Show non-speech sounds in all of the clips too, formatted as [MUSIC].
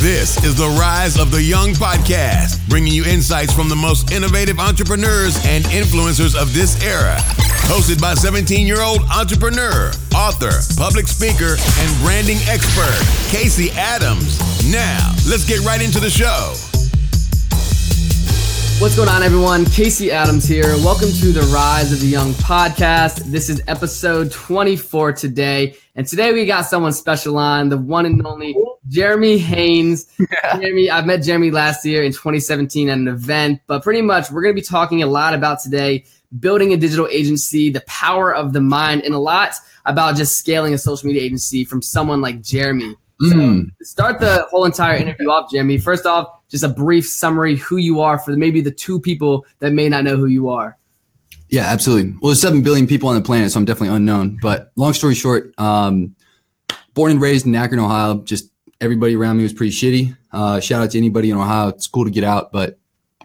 This is the Rise of the Young podcast, bringing you insights from the most innovative entrepreneurs and influencers of this era. Hosted by 17 year old entrepreneur, author, public speaker, and branding expert, Casey Adams. Now, let's get right into the show. What's going on, everyone? Casey Adams here. Welcome to the Rise of the Young podcast. This is episode 24 today. And today we got someone special on, the one and only Jeremy Haynes. [LAUGHS] Yeah. Jeremy, I met Jeremy last year in 2017 at an event, but pretty much we're going to be talking a lot about today building a digital agency, the power of the mind, and a lot about just scaling a social media agency from someone like Jeremy. So mm. start the whole entire interview off, Jeremy. First off, just a brief summary who you are for maybe the two people that may not know who you are. Yeah, absolutely. Well, there's seven billion people on the planet, so I'm definitely unknown. But long story short, um, born and raised in Akron, Ohio. Just everybody around me was pretty shitty. Uh, shout out to anybody in Ohio. It's cool to get out, but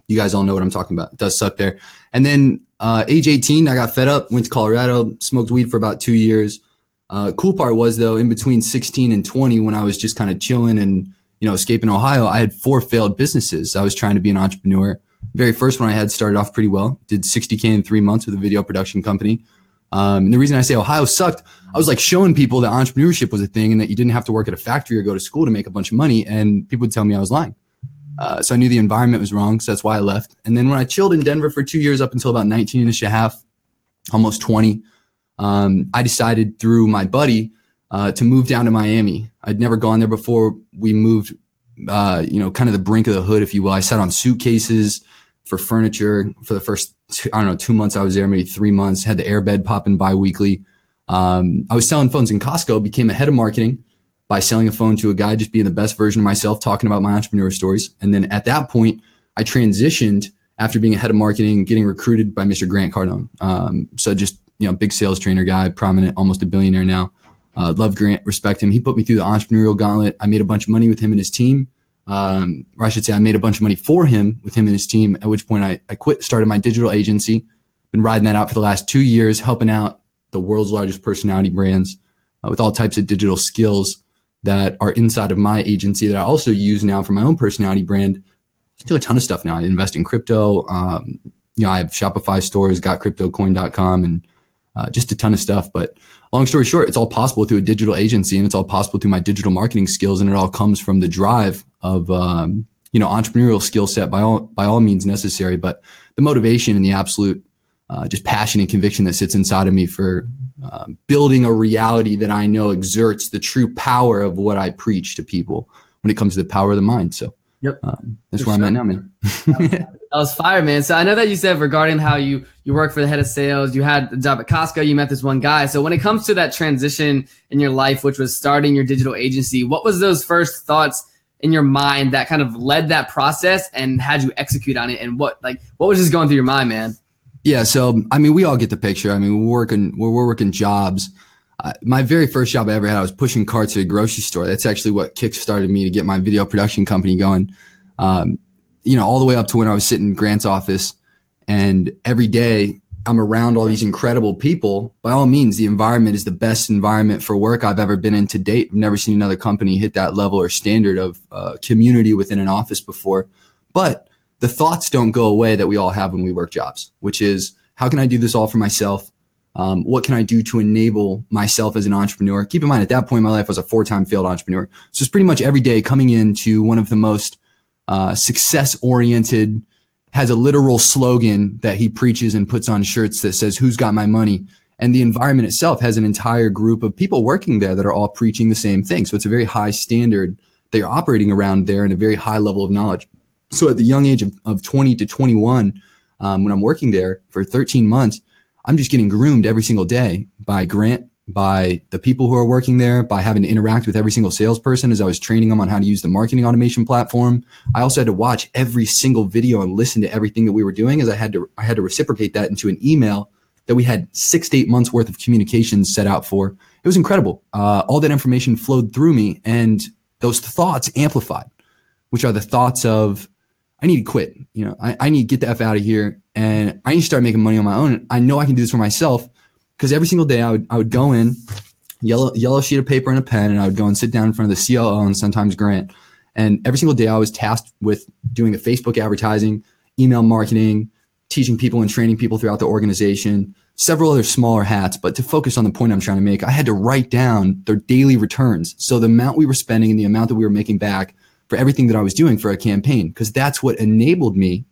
you guys all know what I'm talking about. It does suck there. And then uh, age 18, I got fed up. Went to Colorado, smoked weed for about two years. Uh, cool part was though, in between 16 and 20, when I was just kind of chilling and you know escaping Ohio, I had four failed businesses. I was trying to be an entrepreneur. Very first one I had started off pretty well. Did 60k in three months with a video production company. Um, and the reason I say Ohio sucked, I was like showing people that entrepreneurship was a thing and that you didn't have to work at a factory or go to school to make a bunch of money. And people would tell me I was lying. Uh, so I knew the environment was wrong. So that's why I left. And then when I chilled in Denver for two years up until about 19 and a half, almost 20, um, I decided through my buddy uh, to move down to Miami. I'd never gone there before. We moved, uh, you know, kind of the brink of the hood, if you will. I sat on suitcases for furniture for the first, two, I don't know, two months I was there, maybe three months. Had the airbed popping bi-weekly. Um, I was selling phones in Costco. Became a head of marketing by selling a phone to a guy, just being the best version of myself, talking about my entrepreneur stories. And then at that point, I transitioned after being a head of marketing, getting recruited by Mr. Grant Cardone. Um, so just you know, big sales trainer guy, prominent, almost a billionaire now. Uh, love Grant, respect him. He put me through the entrepreneurial gauntlet. I made a bunch of money with him and his team. Um, or I should say, I made a bunch of money for him with him and his team. At which point, I, I quit, started my digital agency. Been riding that out for the last two years, helping out the world's largest personality brands uh, with all types of digital skills that are inside of my agency that I also use now for my own personality brand. I do a ton of stuff now. I invest in crypto. Um, you know, I have Shopify stores, got cryptocoin.com, and uh, just a ton of stuff. But long story short, it's all possible through a digital agency, and it's all possible through my digital marketing skills, and it all comes from the drive of um, you know entrepreneurial skill set by all by all means necessary, but the motivation and the absolute uh, just passion and conviction that sits inside of me for uh, building a reality that I know exerts the true power of what I preach to people when it comes to the power of the mind. So Yep. Um, that's For where sure. I'm at now, man. [LAUGHS] that was fire, man. So I know that you said regarding how you you work for the head of sales, you had a job at Costco, you met this one guy. So when it comes to that transition in your life, which was starting your digital agency, what was those first thoughts in your mind that kind of led that process and had you execute on it? And what like what was just going through your mind, man? Yeah, so I mean, we all get the picture. I mean, we're working we're, we're working jobs my very first job I ever had, I was pushing carts at a grocery store. That's actually what kickstarted me to get my video production company going. Um, you know, all the way up to when I was sitting in Grant's office, and every day I'm around all these incredible people. By all means, the environment is the best environment for work I've ever been in to date. I've never seen another company hit that level or standard of uh, community within an office before. But the thoughts don't go away that we all have when we work jobs, which is how can I do this all for myself? Um, what can I do to enable myself as an entrepreneur? Keep in mind, at that point in my life, I was a four time failed entrepreneur. So it's pretty much every day coming into one of the most uh, success oriented, has a literal slogan that he preaches and puts on shirts that says, Who's got my money? And the environment itself has an entire group of people working there that are all preaching the same thing. So it's a very high standard they are operating around there and a very high level of knowledge. So at the young age of, of 20 to 21, um, when I'm working there for 13 months, I'm just getting groomed every single day by Grant, by the people who are working there, by having to interact with every single salesperson as I was training them on how to use the marketing automation platform. I also had to watch every single video and listen to everything that we were doing as I had to I had to reciprocate that into an email that we had six to eight months worth of communications set out for. It was incredible. Uh, all that information flowed through me, and those thoughts amplified, which are the thoughts of I need to quit. You know, I, I need to get the F out of here and I need to start making money on my own. I know I can do this for myself because every single day I would, I would go in yellow yellow sheet of paper and a pen, and I would go and sit down in front of the COO and sometimes Grant. And every single day, I was tasked with doing the Facebook advertising, email marketing, teaching people and training people throughout the organization, several other smaller hats. But to focus on the point I'm trying to make, I had to write down their daily returns. So the amount we were spending and the amount that we were making back for everything that I was doing for a campaign, because that's what enabled me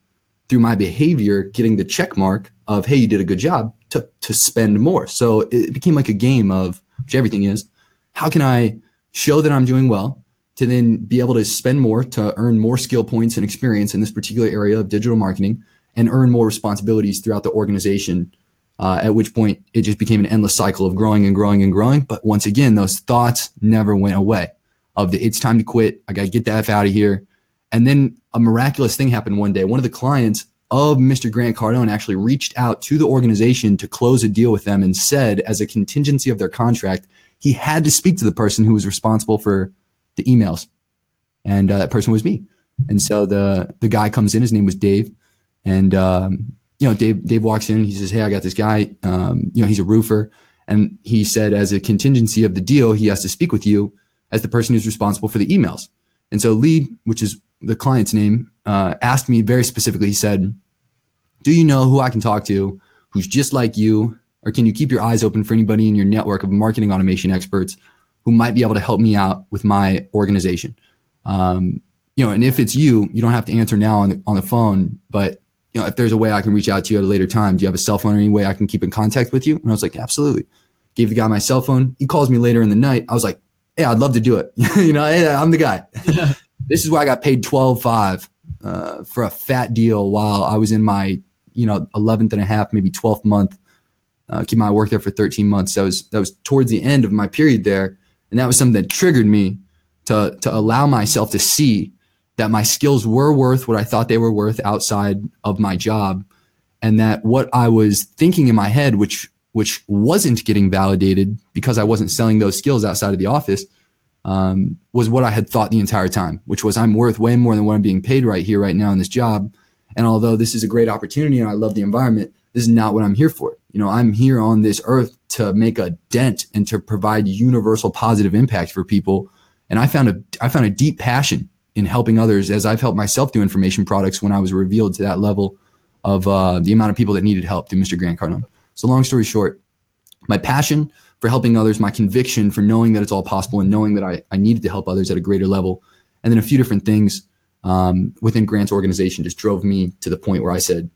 through my behavior getting the check mark of, hey, you did a good job to, to spend more. So it became like a game of, which everything is, how can I show that I'm doing well to then be able to spend more to earn more skill points and experience in this particular area of digital marketing and earn more responsibilities throughout the organization. Uh, at which point it just became an endless cycle of growing and growing and growing. But once again, those thoughts never went away of the it's time to quit. I got to get the F out of here. And then a miraculous thing happened one day. One of the clients of Mr. Grant Cardone actually reached out to the organization to close a deal with them and said, as a contingency of their contract, he had to speak to the person who was responsible for the emails. And uh, that person was me. And so the the guy comes in, his name was Dave. And um, you know, Dave Dave walks in, he says, Hey, I got this guy. Um, you know, he's a roofer. And he said, as a contingency of the deal, he has to speak with you as the person who's responsible for the emails. And so Lee, which is the client's name, uh, asked me very specifically, he said, Do you know who I can talk to who's just like you? Or can you keep your eyes open for anybody in your network of marketing automation experts who might be able to help me out with my organization? Um, you know, and if it's you, you don't have to answer now on the, on the phone, but you know, if there's a way I can reach out to you at a later time, do you have a cell phone or any way I can keep in contact with you? And I was like, absolutely. Gave the guy my cell phone. He calls me later in the night. I was like, yeah, I'd love to do it. [LAUGHS] you know, hey, I'm the guy. This is why I got paid 12 5 uh, for a fat deal while I was in my, you know, 11th and a half, maybe 12th month. Uh, keep my work there for 13 months. That was, that was towards the end of my period there. And that was something that triggered me to, to allow myself to see that my skills were worth what I thought they were worth outside of my job. And that what I was thinking in my head, which which wasn't getting validated because I wasn't selling those skills outside of the office, um, was what I had thought the entire time, which was I'm worth way more than what I'm being paid right here, right now in this job. And although this is a great opportunity and I love the environment, this is not what I'm here for. You know, I'm here on this earth to make a dent and to provide universal positive impact for people. And I found a I found a deep passion in helping others as I've helped myself do information products when I was revealed to that level of uh, the amount of people that needed help through Mr. Grant Cardone. So long story short, my passion for helping others, my conviction for knowing that it's all possible and knowing that I, I needed to help others at a greater level. And then a few different things um, within Grant's organization just drove me to the point where I said,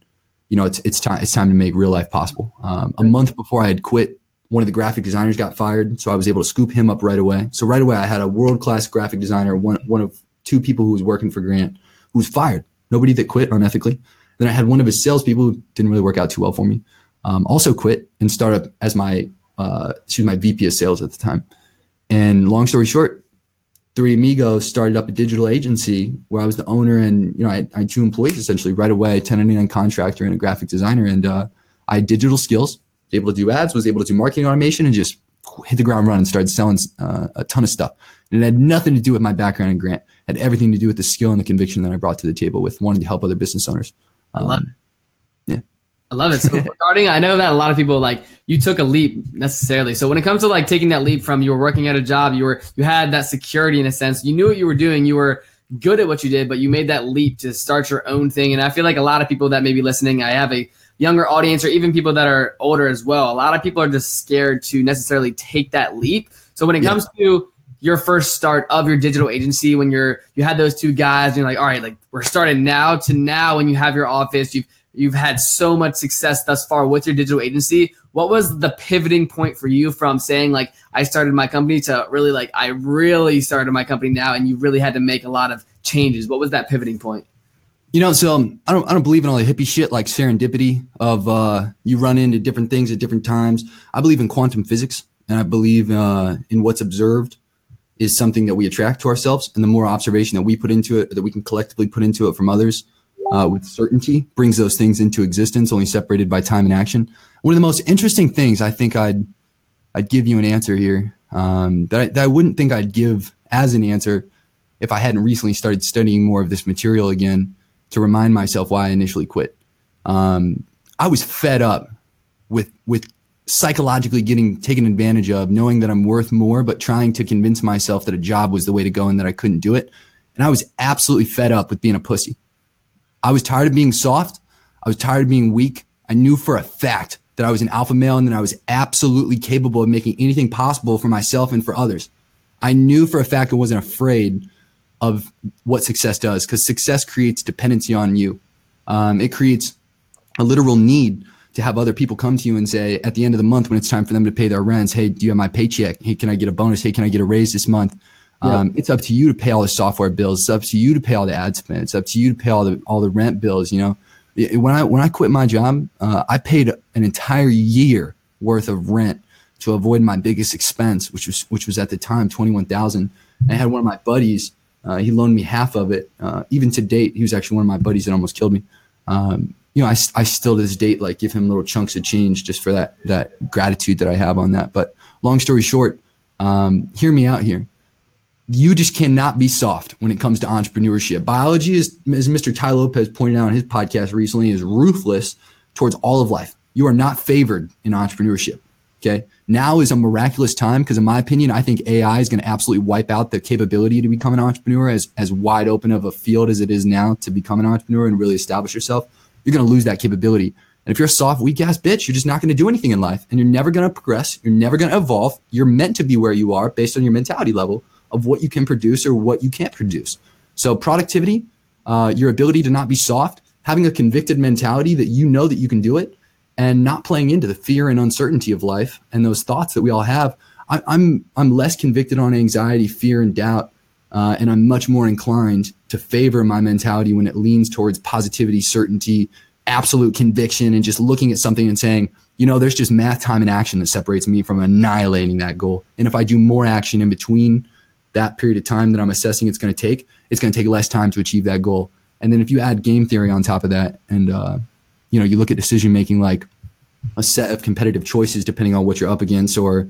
you know, it's, it's time, it's time to make real life possible. Um, a month before I had quit, one of the graphic designers got fired. So I was able to scoop him up right away. So right away, I had a world-class graphic designer, one, one of two people who was working for Grant who was fired. Nobody that quit unethically. Then I had one of his salespeople who didn't really work out too well for me um, also quit and started as my uh, she was my VP of sales at the time. And long story short, Three Amigos started up a digital agency where I was the owner and you know I, I had two employees essentially right away, 1099 contractor and a graphic designer, and uh, I had digital skills, able to do ads, was able to do marketing automation, and just hit the ground running, and started selling uh, a ton of stuff. And it had nothing to do with my background in Grant. It had everything to do with the skill and the conviction that I brought to the table with wanting to help other business owners. Um, I love it. I love it. So [LAUGHS] regarding, I know that a lot of people like you took a leap necessarily. So when it comes to like taking that leap from you were working at a job, you were you had that security in a sense. You knew what you were doing. You were good at what you did, but you made that leap to start your own thing. And I feel like a lot of people that may be listening, I have a younger audience or even people that are older as well. A lot of people are just scared to necessarily take that leap. So when it yeah. comes to your first start of your digital agency when you're you had those two guys and you're like all right like we're starting now to now when you have your office you've You've had so much success thus far with your digital agency. What was the pivoting point for you from saying like I started my company to really like I really started my company now and you really had to make a lot of changes? What was that pivoting point? You know, so um, I don't I don't believe in all the hippie shit like serendipity of uh, you run into different things at different times. I believe in quantum physics and I believe uh, in what's observed is something that we attract to ourselves and the more observation that we put into it that we can collectively put into it from others uh, with certainty, brings those things into existence, only separated by time and action. One of the most interesting things I think I'd I'd give you an answer here um, that, I, that I wouldn't think I'd give as an answer if I hadn't recently started studying more of this material again to remind myself why I initially quit. Um, I was fed up with with psychologically getting taken advantage of, knowing that I'm worth more, but trying to convince myself that a job was the way to go and that I couldn't do it. And I was absolutely fed up with being a pussy. I was tired of being soft. I was tired of being weak. I knew for a fact that I was an alpha male and that I was absolutely capable of making anything possible for myself and for others. I knew for a fact I wasn't afraid of what success does because success creates dependency on you. Um, it creates a literal need to have other people come to you and say at the end of the month when it's time for them to pay their rents, hey, do you have my paycheck? Hey, can I get a bonus? Hey, can I get a raise this month? Um, It's up to you to pay all the software bills. It's up to you to pay all the ad spend. It's up to you to pay all the all the rent bills. You know, when I when I quit my job, uh, I paid an entire year worth of rent to avoid my biggest expense, which was which was at the time twenty one thousand. I had one of my buddies. Uh, he loaned me half of it. Uh, even to date, he was actually one of my buddies that almost killed me. Um, you know, I, I still to this date like give him little chunks of change just for that that gratitude that I have on that. But long story short, um, hear me out here you just cannot be soft when it comes to entrepreneurship. Biology is, as Mr. Tai Lopez pointed out in his podcast recently, is ruthless towards all of life. You are not favored in entrepreneurship. Okay. Now is a miraculous time because, in my opinion, I think AI is going to absolutely wipe out the capability to become an entrepreneur as, as wide open of a field as it is now to become an entrepreneur and really establish yourself. You're going to lose that capability. And if you're a soft, weak ass bitch, you're just not going to do anything in life and you're never going to progress. You're never going to evolve. You're meant to be where you are based on your mentality level of what you can produce or what you can't produce. So productivity, uh, your ability to not be soft, having a convicted mentality that you know that you can do it, and not playing into the fear and uncertainty of life and those thoughts that we all have. I, am I'm, I'm less convicted on anxiety, fear, and doubt, uh, and I'm much more inclined to favor my mentality when it leans towards positivity, certainty, absolute conviction, and just looking at something and saying, you know, there's just math, time, and action that separates me from annihilating that goal. And if I do more action in between that period of time that I'm assessing it's going to take, it's going to take less time to achieve that goal. And then if you add game theory on top of that, and uh, you know, you look at decision making like a set of competitive choices depending on what you're up against or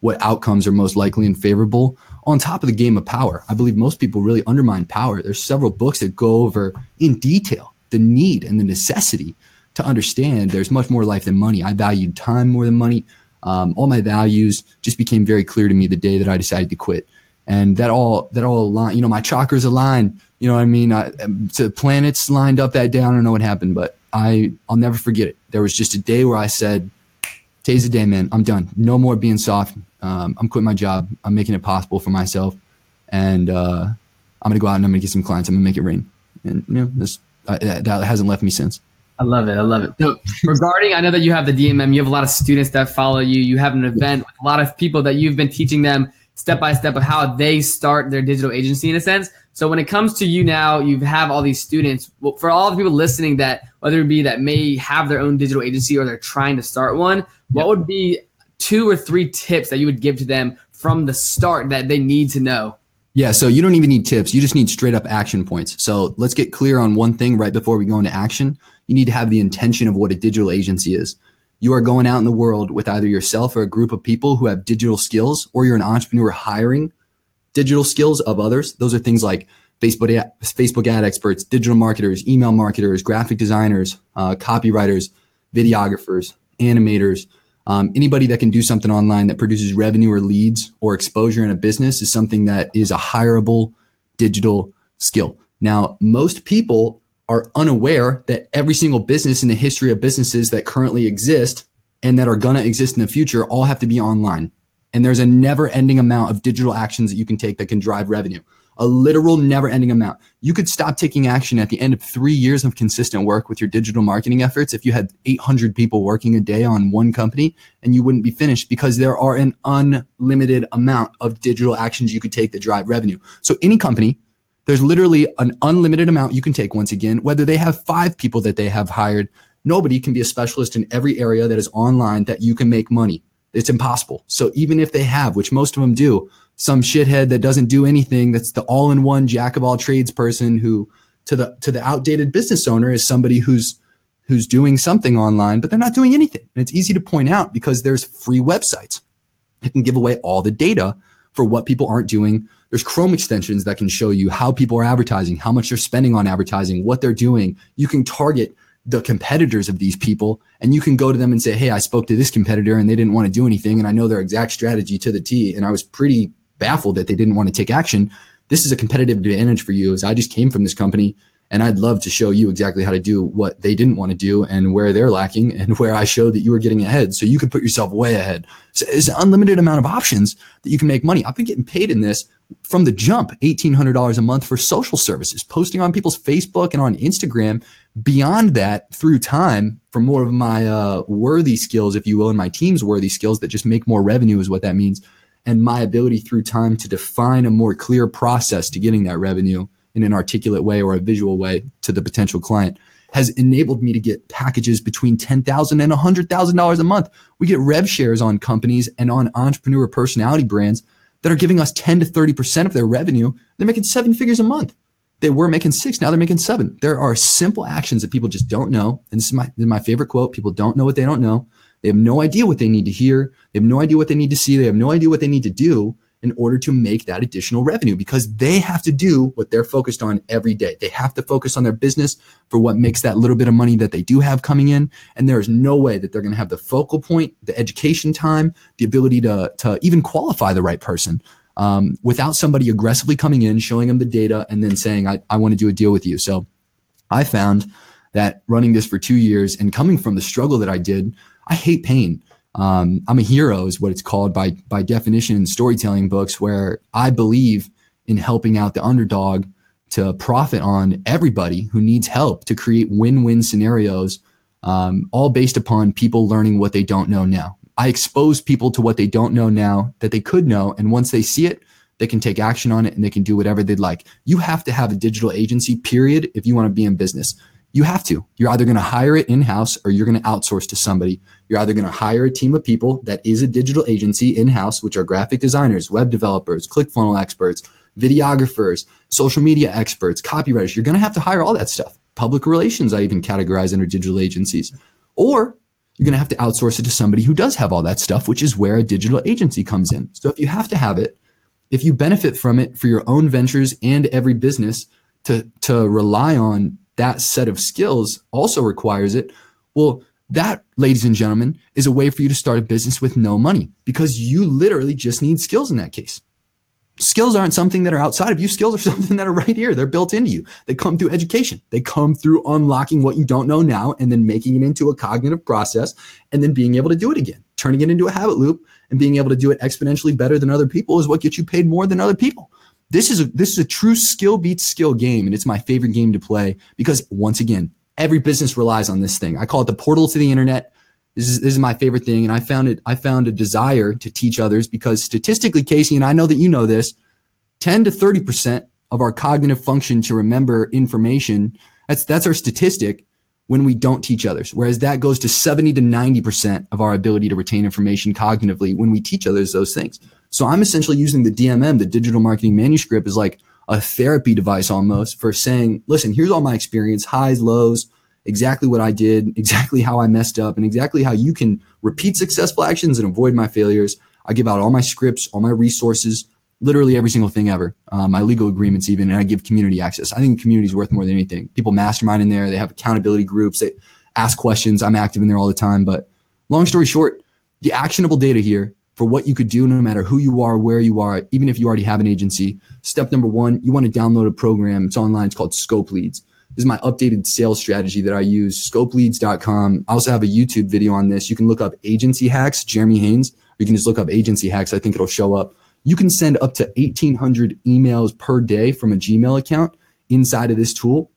what outcomes are most likely and favorable on top of the game of power. I believe most people really undermine power. There's several books that go over in detail the need and the necessity to understand there's much more life than money. I valued time more than money. Um, all my values just became very clear to me the day that I decided to quit and that all that all align. You know, my chakras align. You know what I mean? I, the planets lined up that day. I don't know what happened, but I I'll never forget it. There was just a day where I said, "Today's the day, man. I'm done. No more being soft. Um, I'm quitting my job. I'm making it possible for myself, and uh, I'm gonna go out and I'm gonna get some clients. I'm gonna make it rain." And you know, this uh, that, that hasn't left me since. I love it. I love it. So regarding, I know that you have the DMM, you have a lot of students that follow you. You have an event with a lot of people that you've been teaching them step by step of how they start their digital agency in a sense. So when it comes to you now, you have all these students. Well, for all the people listening that whether it be that may have their own digital agency or they're trying to start one, what would be two or three tips that you would give to them from the start that they need to know? Yeah, so you don't even need tips. You just need straight up action points. So let's get clear on one thing right before we go into action. You need to have the intention of what a digital agency is you are going out in the world with either yourself or a group of people who have digital skills, or you're an entrepreneur hiring digital skills of others. Those are things like Facebook ad, Facebook ad experts, digital marketers, email marketers, graphic designers, uh, copywriters, videographers, animators. Um, anybody that can do something online that produces revenue or leads or exposure in a business is something that is a hireable digital skill. Now, most people are unaware that every single business in the history of businesses that currently exist and that are going to exist in the future all have to be online. And there's a never ending amount of digital actions that you can take that can drive revenue. A literal never ending amount. You could stop taking action at the end of three years of consistent work with your digital marketing efforts if you had 800 people working a day on one company and you wouldn't be finished because there are an unlimited amount of digital actions you could take that drive revenue. So any company there's literally an unlimited amount you can take once again, whether they have five people that they have hired. Nobody can be a specialist in every area that is online that you can make money. It's impossible. So even if they have, which most of them do, some shithead that doesn't do anything, that's the all-in-one jack of all trades person who to the to the outdated business owner is somebody who's who's doing something online, but they're not doing anything. And it's easy to point out because there's free websites that can give away all the data for what people aren't doing. There's Chrome extensions that can show you how people are advertising, how much they're spending on advertising, what they're doing. You can target the competitors of these people and you can go to them and say hey i spoke to this competitor and they didn't want to do anything and i know their exact strategy to the t and i was pretty baffled that they didn't want to take action. This is a competitive advantage for you as i just came from this company and i'd love to show you exactly how to do what they didn't want to do and where they're lacking and where i showed that you were getting ahead. So you could put yourself way ahead. So it's an unlimited amount of options that you can make money. I've been getting paid in this from the jump $1800 a month for social services posting on people's facebook and on instagram. Beyond that through time for more of my uh, worthy skills if you will and my team's worthy skills that just make more revenue is what that means. And my ability through time to define a more clear process to getting that revenue in an articulate way or a visual way to the potential client has enabled me to get packages between 10,000 and $100,000 a month. We get rev shares on companies and on entrepreneur personality brands that are giving us 10 to 30% of their revenue. They're making seven figures a month. They were making six. Now they're making seven. There are simple actions that people just don't know. And this is my, this is my favorite quote. People don't know what they don't know. They have no idea what they need to hear. They have no idea what they need to see. They have no idea what they need to do in order to make that additional revenue because they have to do what they're focused on every day. They have to focus on their business for what makes that little bit of money that they do have coming in. And there is no way that they're going to have the focal point, the education time, the ability to, to even qualify the right person um, without somebody aggressively coming in, showing them the data, and then saying, I, I want to do a deal with you. So I found that running this for two years and coming from the struggle that I did, I hate pain. Um, I'm a hero, is what it's called by by definition in storytelling books, where I believe in helping out the underdog to profit on everybody who needs help to create win-win scenarios, um, all based upon people learning what they don't know now. I expose people to what they don't know now that they could know, and once they see it, they can take action on it and they can do whatever they'd like. You have to have a digital agency, period, if you want to be in business. You have to. You're either going to hire it in house or you're going to outsource to somebody. You're either going to hire a team of people that is a digital agency in house, which are graphic designers, web developers, ClickFunnels experts, videographers, social media experts, copywriters. You're going to have to hire all that stuff. Public relations, I even categorize under digital agencies. Or you're going to have to outsource it to somebody who does have all that stuff, which is where a digital agency comes in. So if you have to have it, if you benefit from it for your own ventures and every business to, to rely on that set of skills also requires it. Well, that, ladies and gentlemen, is a way for you to start a business with no money because you literally just need skills in that case. Skills aren't something that are outside of you. Skills are [LAUGHS] something that are right here. They're built into you. They come through education. They come through unlocking what you don't know now and then making it into a cognitive process and then being able to do it again. Turning it into a habit loop and being able to do it exponentially better than other people is what gets you paid more than other people. This is a this is a true skill beats skill game, and it's my favorite game to play because once again, every business relies on this thing. I call it the portal to the internet. This is this is my favorite thing, and I found it. I found a desire to teach others because statistically, Casey, and I know that you know this, ten to thirty percent of our cognitive function to remember information. That's that's our statistic when we don't teach others. Whereas that goes to 70 to 90% of our ability to retain information cognitively when we teach others those things. So I'm essentially using the DMM, the digital marketing manuscript, is like a therapy device almost for saying, listen, here's all my experience, highs, lows, exactly what I did, [LAUGHS] exactly how I messed up, and exactly how you can repeat successful actions and avoid my failures. I give out all my scripts, all my resources, literally every single thing ever, um, my legal agreements even, and I give community access. I think community is worth more than anything. People mastermind in there. They have accountability groups. They ask questions. I'm active in there all the time. But long story short, the actionable data here for what you could do no matter who you are, where you are, even if you already have an agency. Step number one, you want to download a program. It's online. It's called Scope Leads. This is my updated sales strategy that I use, scopeleads.com. I also have a YouTube video on this. You can look up agency hacks, Jeremy Haynes. You can just look up agency hacks. I think it'll show up. You can send up to 1800 emails per day from a Gmail account inside of this tool.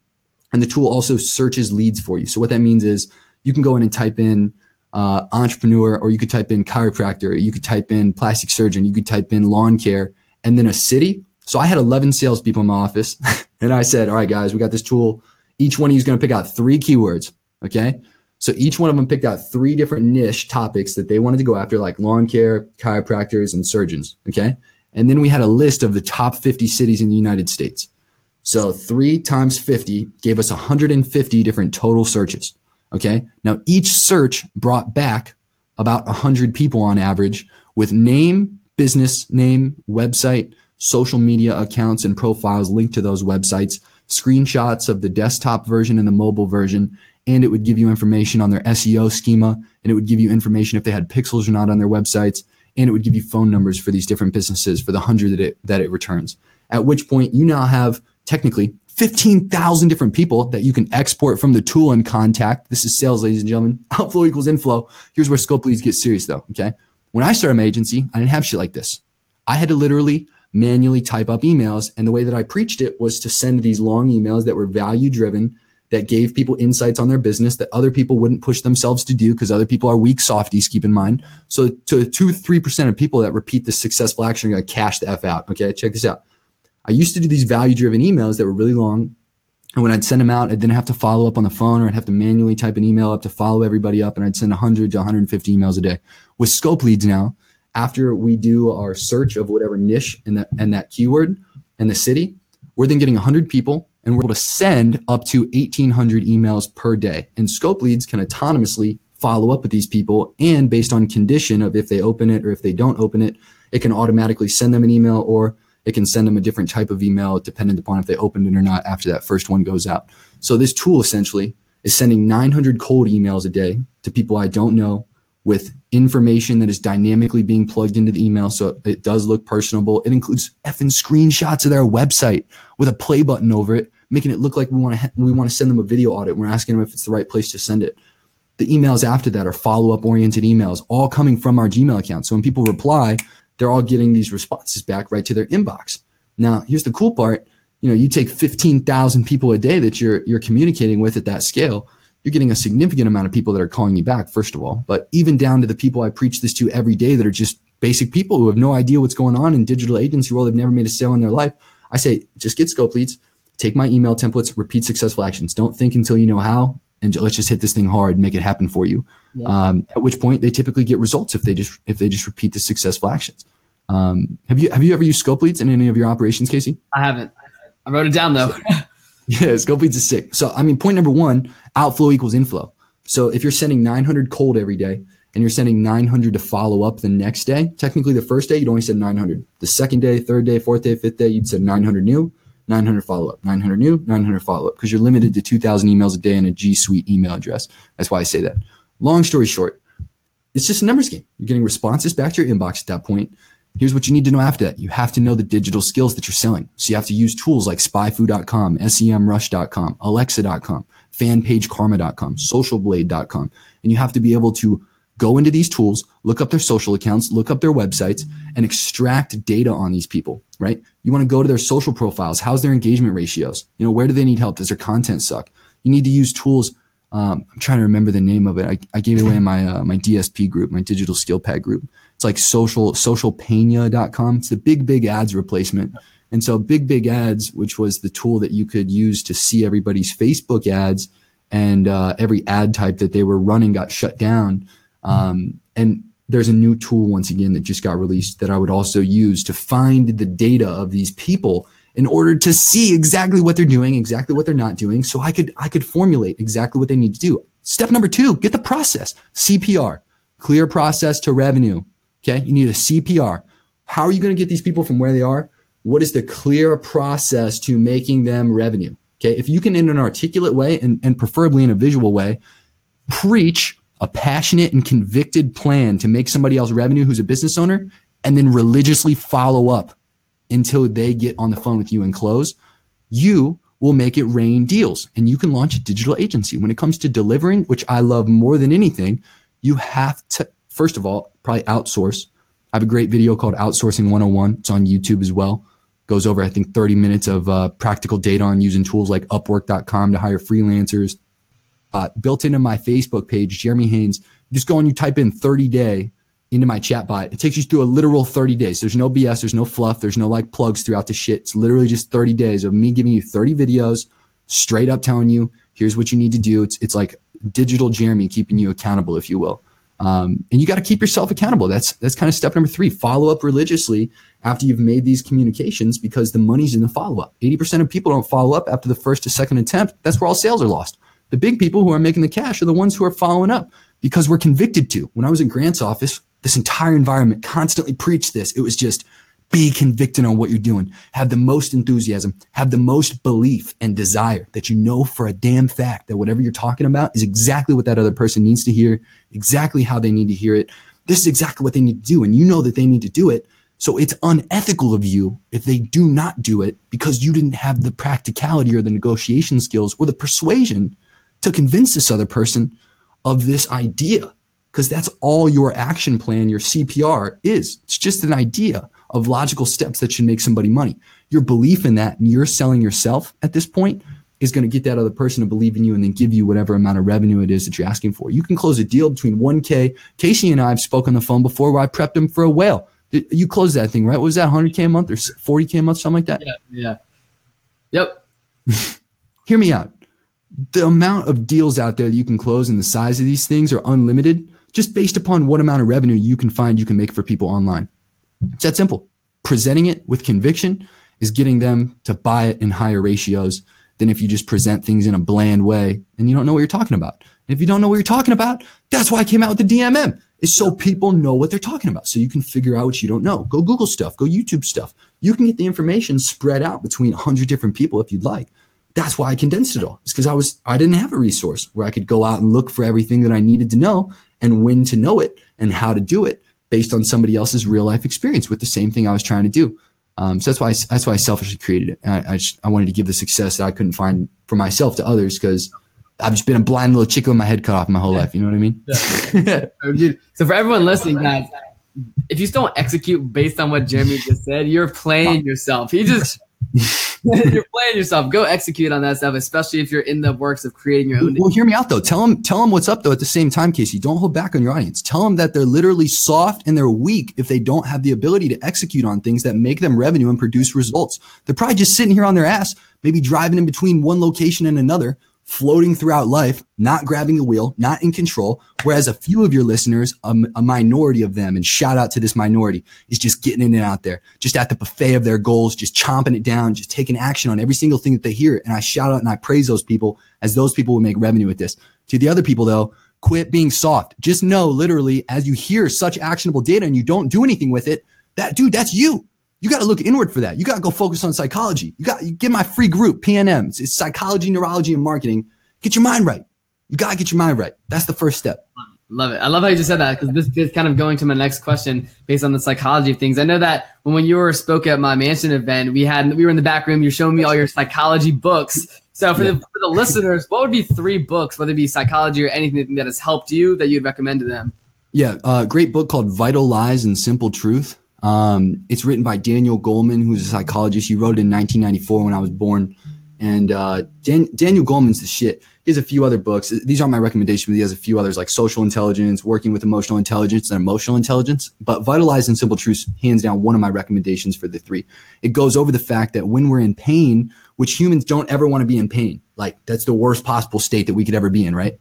And the tool also searches leads for you. So what that means is you can go in and type in uh, entrepreneur, or you could type in chiropractor, you could type in plastic surgeon, you could type in lawn care, and then a city. So I had 11 salespeople in my office, [LAUGHS] and I said, "All right, guys, we got this tool. Each one of you is going to pick out three keywords. Okay, so each one of them picked out three different niche topics that they wanted to go after, like lawn care, chiropractors, and surgeons. Okay, and then we had a list of the top 50 cities in the United States. So three times 50 gave us 150 different total searches. Okay. Now each search brought back about 100 people on average with name, business name, website, social media accounts and profiles linked to those websites, screenshots of the desktop version and the mobile version, and it would give you information on their SEO schema, and it would give you information if they had pixels or not on their websites, and it would give you phone numbers for these different businesses for the hundred that it that it returns. At which point you now have technically 15,000 different people that you can export from the tool and contact. This is sales, ladies and gentlemen. [LAUGHS] Outflow equals inflow. Here's where scope leads get serious though. Okay. When I started my agency, I didn't have shit like this. I had to literally manually type up emails. And the way that I preached it was to send these long emails that were value driven, that gave people insights on their business that other people wouldn't push themselves to do because other people are weak softies, keep in mind. So to two, 3% of people that repeat the successful action are going to cash the F out. Okay. Check this out. I used to do these value driven emails that were really long. And when I'd send them out, I didn't have to follow up on the phone or I'd have to manually type an email up to follow everybody up. And I'd send 100 to 150 emails a day. With scope leads now, after we do our search of whatever niche and that, and that keyword and the city, we're then getting 100 people and we're able to send up to 1800 emails per day. And scope leads can autonomously follow up with these people. And based on condition of if they open it or if they don't open it, it can automatically send them an email or it can send them a different type of email dependent upon if they opened it or not after that first one goes out. So this tool essentially is sending 900 cold emails a day to people I don't know with information that is dynamically being plugged into the email. So it does look personable. It includes effing screenshots of their website with a play button over it, making it look like we want to, we want to send them a video audit. We're asking them if it's the right place to send it. The emails after that are follow up oriented emails, all coming from our Gmail account. So when people reply, they're all getting these responses back right to their inbox. Now, here's the cool part. You know, you take 15,000 people a day that you're, you're communicating with at that scale. You're getting a significant amount of people that are calling you back, first of all, but even down to the people I preach this to every day that are just basic people who have no idea what's going on in digital agency world. They've never made a sale in their life. I say, just get scope leads, take my email templates, repeat successful actions. Don't think until you know how, and let's just hit this thing hard, and make it happen for you. Yeah. Um, at which point they typically get results if they just if they just repeat the successful actions. Um, have you have you ever used scope leads in any of your operations, Casey? I haven't. I wrote it down though. [LAUGHS] yeah, scope leads is sick. So I mean, point number one, outflow equals inflow. So if you're sending 900 cold every day and you're sending 900 to follow up the next day, technically the first day you'd only send 900. The second day, third day, fourth day, fifth day, you'd send 900 new, 900 follow up, 900 new, 900 follow up because you're limited to 2,000 emails a day in a G Suite email address. That's why I say that. Long story short, it's just a numbers game. You're getting responses back to your inbox at that point. Here's what you need to know after that. You have to know the digital skills that you're selling. So you have to use tools like spyfu.com, semrush.com, alexa.com, fanpagekarma.com, socialblade.com. And you have to be able to go into these tools, look up their social accounts, look up their websites and extract data on these people, right? You want to go to their social profiles. How's their engagement ratios? You know, where do they need help? Does their content suck? You need to use tools um, I'm trying to remember the name of it. I, I gave it away in my uh, my DSP group, my digital skill pad group. It's like social socialpeta.com. It's the big big ads replacement. And so big big ads, which was the tool that you could use to see everybody's Facebook ads and uh, every ad type that they were running got shut down. Um, and there's a new tool once again that just got released that I would also use to find the data of these people in order to see exactly what they're doing, exactly what they're not doing. So I could, I could formulate exactly what they need to do. Step number two, get the process. CPR, clear process to revenue. Okay. You need a CPR. How are you going to get these people from where they are? What is the clear process to making them revenue? Okay. If you can, in an articulate way and, and preferably in a visual way, preach a passionate and convicted plan to make somebody else revenue who's a business owner and then religiously follow up until they get on the phone with you and close, you will make it rain deals and you can launch a digital agency. When it comes to delivering, which I love more than anything, you have to, first of all, probably outsource. I have a great video called Outsourcing 101. It's on YouTube as well. Goes over, I think, 30 minutes of uh, practical data on using tools like Upwork.com to hire freelancers. Uh, built into my Facebook page, Jeremy Haynes. Just go and you type in 30 day into my chat bot. It takes you through a literal 30 days. There's no BS. There's no fluff. There's no like plugs throughout the shit. It's literally just 30 days of me giving you 30 videos, straight up telling you, here's what you need to do. It's, it's like digital Jeremy keeping you accountable, if you will. Um, and you got to keep yourself accountable. That's, that's kind of step number three. Follow up religiously after you've made these communications because the money's in the follow up. 80% of people don't follow up after the first to second attempt. That's where all sales are lost. The big people who are making the cash are the ones who are following up because we're convicted to. When I was in Grant's office, this entire environment constantly preached this. It was just be convicted on what you're doing, have the most enthusiasm, have the most belief and desire that you know for a damn fact that whatever you're talking about is exactly what that other person needs to hear, exactly how they need to hear it. This is exactly what they need to do. And you know that they need to do it. So it's unethical of you if they do not do it because you didn't have the practicality or the negotiation skills or the persuasion to convince this other person of this idea. Because that's all your action plan, your CPR is. It's just an idea of logical steps that should make somebody money. Your belief in that and you're selling yourself at this point is going to get that other person to believe in you and then give you whatever amount of revenue it is that you're asking for. You can close a deal between 1K. Casey and I have spoken on the phone before where I prepped him for a whale. You closed that thing, right? What was that 100K a month or 40K a month, something like that? Yeah. Yeah. Yep. [LAUGHS] Hear me out. The amount of deals out there that you can close and the size of these things are unlimited just based upon what amount of revenue you can find you can make for people online. It's that simple. Presenting it with conviction is getting them to buy it in higher ratios than if you just present things in a bland way and you don't know what you're talking about. And if you don't know what you're talking about, that's why I came out with the DMM. Is so people know what they're talking about. So you can figure out what you don't know. Go Google stuff, go YouTube stuff. You can get the information spread out between 100 different people if you'd like. That's why I condensed it all. It's because I was I didn't have a resource where I could go out and look for everything that I needed to know and when to know it and how to do it based on somebody else's real life experience with the same thing I was trying to do. Um, so that's why I, that's why I selfishly created it. I, I, just, I wanted to give the success that I couldn't find for myself to others because I've just been a blind little chicken with my head cut off my whole life. You know what I mean? Yeah. [LAUGHS] so for everyone listening, guys, if you still don't execute based on what Jeremy just said, you're playing yourself. He just you're playing yourself. Go execute on that stuff, especially if you're in the works of creating your own. Well, hear me out though. Tell them, tell them what's up though. At the same time, Casey, don't hold back on your audience. Tell them that they're literally soft and they're weak if they don't have the ability to execute on things that make them revenue and produce results. They're probably just sitting here on their ass, maybe driving in between one location and another, floating throughout life, not grabbing the wheel, not in control. Whereas a few of your listeners, a, a, minority of them, and shout out to this minority, is just getting in and out there, just at the buffet of their goals, just chomping it down, just taking action on every single thing that they hear. And I shout out and I praise those people as those people will make revenue with this. To the other people though, quit being soft. Just know literally as you hear such actionable data and you don't do anything with it, that dude, that's you you got to look inward for that. You got to go focus on psychology. You got get my free group, PNM. It's, it's psychology, neurology, and marketing. Get your mind right. You got to get your mind right. That's the first step. Love it. I love how you just said that because this is kind of going to my next question based on the psychology of things. I know that when, when you were spoke at my mansion event, we had we were in the back room. You're showing me all your psychology books. So for, yeah. the, for the listeners, what would be three books, whether it be psychology or anything that has helped you that you'd recommend to them? Yeah, a uh, great book called Vital Lies and Simple Truth. Um, it's written by Daniel Goleman, who's a psychologist. He wrote it in 1994 when I was born. And uh, Dan- Daniel Goleman's the shit. He has a few other books. These aren't my recommendations, but he has a few others like Social Intelligence, Working with Emotional Intelligence, and Emotional Intelligence. But Vital Lies and Simple Truths, hands down, one of my recommendations for the three. It goes over the fact that when we're in pain, which humans don't ever want to be in pain, like that's the worst possible state that we could ever be in, right?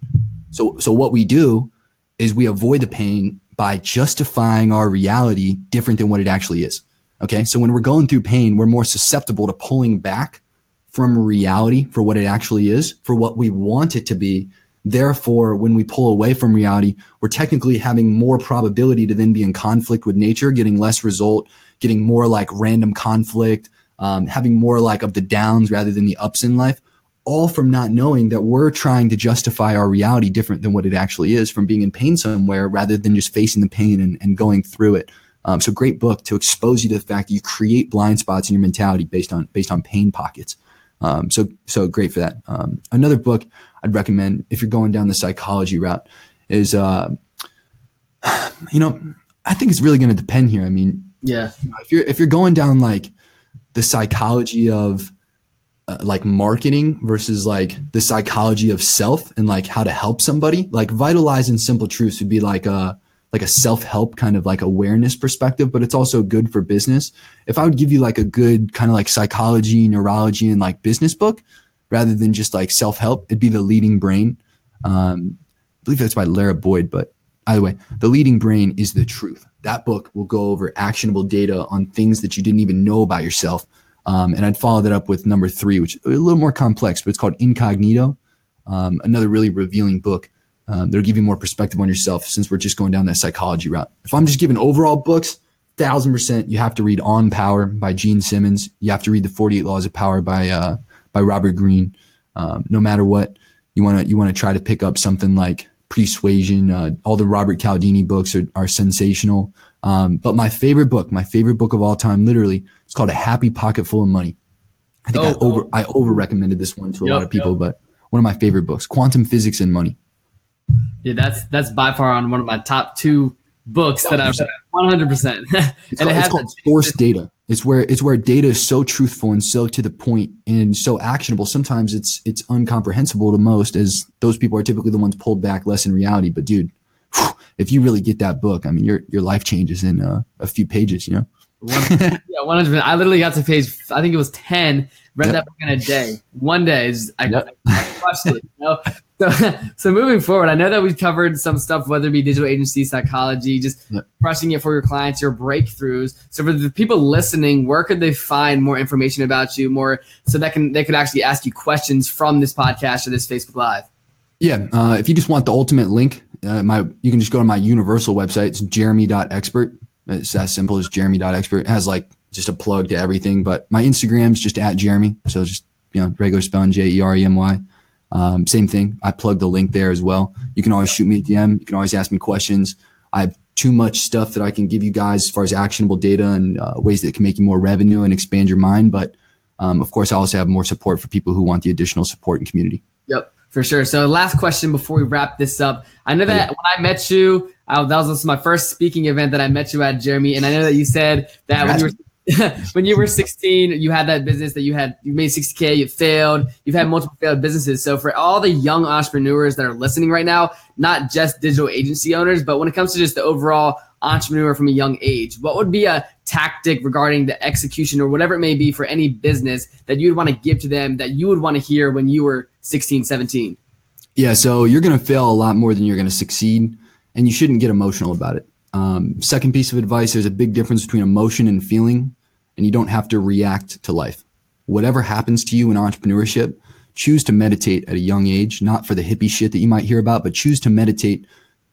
So, so what we do is we avoid the pain by justifying our reality different than what it actually is. Okay. So when we're going through pain, we're more susceptible to pulling back from reality for what it actually is, for what we want it to be. Therefore, when we pull away from reality, we're technically having more probability to then be in conflict with nature, getting less result, getting more like random conflict, um, having more like of the downs rather than the ups in life all from not knowing that we're trying to justify our reality different than what it actually is from being in pain somewhere rather than just facing the pain and, and going through it. Um, so great book to expose you to the fact that you create blind spots in your mentality based on based on pain pockets. Um, so so great for that. Um, another book I'd recommend if you're going down the psychology route is uh, [SIGHS] you know I think it's really going to depend here. I mean, yeah, if you're if you're going down like the psychology of uh, like marketing versus like the psychology of self and like how to help somebody like vital lies simple truths would be like a like a self-help kind of like awareness perspective but it's also good for business. If i would give you like a good kind of like psychology neurology and like business book rather than just like self-help it'd be the leading brain. Um, i believe that's by lara boyd but either way the leading brain is the truth. That book will go over actionable data on things that you didn't even know about yourself um, and I'd follow that up with number three, which is a little more complex, but it's called Incognito. Um, another really revealing book. Um, that'll give you more perspective on yourself since we're just going down that psychology route. If I'm just giving overall books, thousand percent you have to read On Power by Gene Simmons. You have to read the Forty Eight Laws of Power by uh, by Robert Greene. Um, no matter what you want to you want to try to pick up something like Persuasion. Uh, all the Robert Cialdini books are, are sensational. Um, but my favorite book, my favorite book of all time, literally, it's called A Happy Pocket Full of Money. I think oh, I over. I over recommended this one to a yep, lot of people, yep. but one of my favorite books, Quantum Physics and Money. Yeah, that's that's by far on one of my top two books that I've 100. percent [LAUGHS] And it has called source data. It's where it's where data is so truthful and so to the point and so actionable. Sometimes it's it's uncomprehensible to most, as those people are typically the ones pulled back less in reality. But dude, if you really get that book, I mean, your your life changes in uh, a few pages. You know. yeah, one hundred. I literally got to page. I think it was ten. Read yep. that book in a day. One day, I, yep. I, crushed it. You know? So, [LAUGHS] so moving forward, I know that we've covered some stuff, whether it be digital agency, psychology, just yep. crushing it for your clients, your breakthroughs. So for the people listening, where could they find more information about you, more so that can they could actually ask you questions from this podcast or this Facebook Live? Yeah, uh, if you just want the ultimate link, uh, my you can just go to my universal website. It's jeremy.expert. It's as simple as jeremy.expert. It has like just a plug to everything. But my Instagram's just at Jeremy. So just, you know, regular spelling J E R E M Y. Um, same thing. I plug the link there as well. You can always shoot me a DM. You can always ask me questions. I have too much stuff that I can give you guys as far as actionable data and uh, ways that can make you more revenue and expand your mind. But um, of course, I also have more support for people who want the additional support and community. Yep, for sure. So, last question before we wrap this up. I know that when I met you, I, that was my first speaking event that I met you at, Jeremy. And I know that you said that when you were [LAUGHS] when you were 16, you had that business that you had, you made 60K, you failed, you've had multiple failed businesses. So for all the young entrepreneurs that are listening right now, not just digital agency owners, but when it comes to just the overall entrepreneur from a young age, what would be a tactic regarding the execution or whatever it may be for any business that you'd want to give to them that you would want to hear when you were 16, 17? Yeah. So you're going to fail a lot more than you're going to succeed and you shouldn't get emotional about it. Um, second piece of advice there's a big difference between emotion and feeling, and you don't have to react to life. Whatever happens to you in entrepreneurship, choose to meditate at a young age, not for the hippie shit that you might hear about, but choose to meditate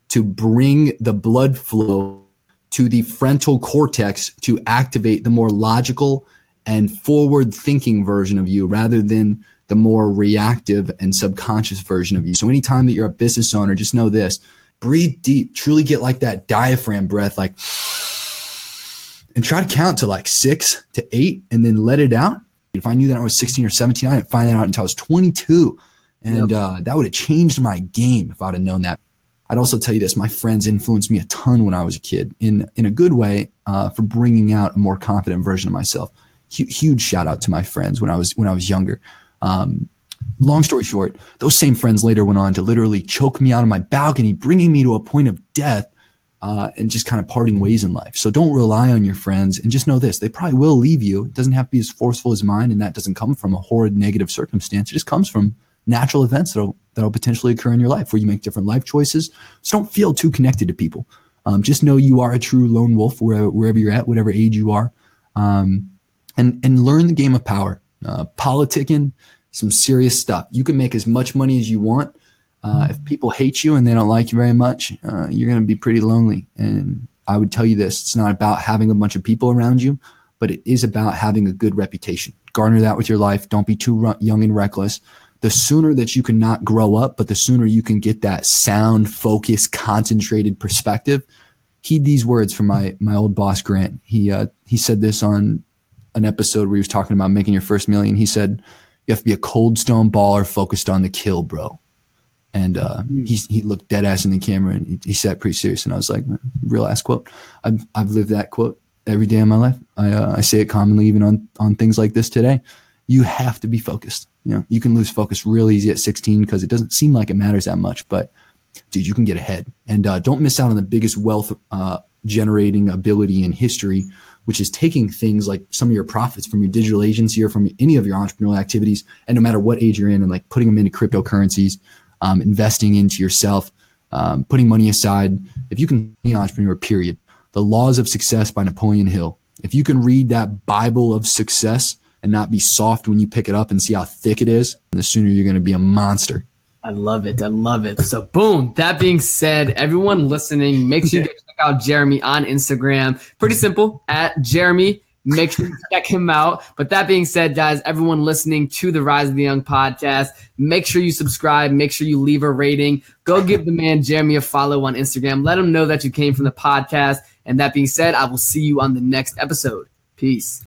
to bring the blood flow to the frontal cortex to activate the more logical and forward thinking version of you rather than the more reactive and subconscious version of you. So anytime that you're a business owner, just know this breathe deep, truly get like that diaphragm breath, like, and try to count to like six to eight and then let it out. If I knew that I was 16 or 17, I didn't find that out until I was 22. And yep. uh, that would have changed my game if I'd have known that. I'd also tell you this: my friends influenced me a ton when I was a kid, in in a good way, uh, for bringing out a more confident version of myself. H- huge shout out to my friends when I was when I was younger. Um, long story short, those same friends later went on to literally choke me out on my balcony, bringing me to a point of death uh, and just kind of parting ways in life. So don't rely on your friends and just know this they probably will leave you. It doesn't have to be as forceful as mine, and that doesn't come from a horrid negative circumstance. It just comes from natural events that'll, that'll potentially occur in your life where you make different life choices. So don't feel too connected to people. Um, just know you are a true lone wolf wherever, wherever you're at, whatever age you are. Um, and, and learn the game of power. Uh, politicking some serious stuff. You can make as much money as you want. Uh, if people hate you and they don't like you very much, uh, you're going to be pretty lonely. And I would tell you this it's not about having a bunch of people around you, but it is about having a good reputation. Garner that with your life. Don't be too young and reckless. The sooner that you can not grow up, but the sooner you can get that sound, focused, concentrated perspective. Heed these words from my my old boss Grant. He uh, he said this on an episode where he was talking about making your first million. He said, you have to be a cold stone baller focused on the kill, bro. And uh, mm-hmm. he, he looked dead ass in the camera and he, he said pretty serious. And I was like, real ass quote. I've, I've lived that quote every day of my life. I, uh, I say it commonly even on, on things like this today. You have to be focused. You know, you can lose focus real easy at 16 because it doesn't seem like it matters that much, but dude, you can get ahead. And uh, don't miss out on the biggest wealth uh, generating ability in history, which is taking things like some of your profits from your digital agency or from any of your entrepreneurial activities, and no matter what age you're in, and like putting them into cryptocurrencies, um, investing into yourself, um, putting money aside. If you can be an entrepreneur, period. The Laws of Success by Napoleon Hill. If you can read that Bible of success and not be soft when you pick it up and see how thick it is, the sooner you're going to be a monster. I love it. I love it. So, boom. That being said, everyone listening, make sure you check out Jeremy on Instagram. Pretty simple at Jeremy. Make sure you check him out. But that being said, guys, everyone listening to the Rise of the Young podcast, make sure you subscribe. Make sure you leave a rating. Go give the man Jeremy a follow on Instagram. Let him know that you came from the podcast. And that being said, I will see you on the next episode. Peace.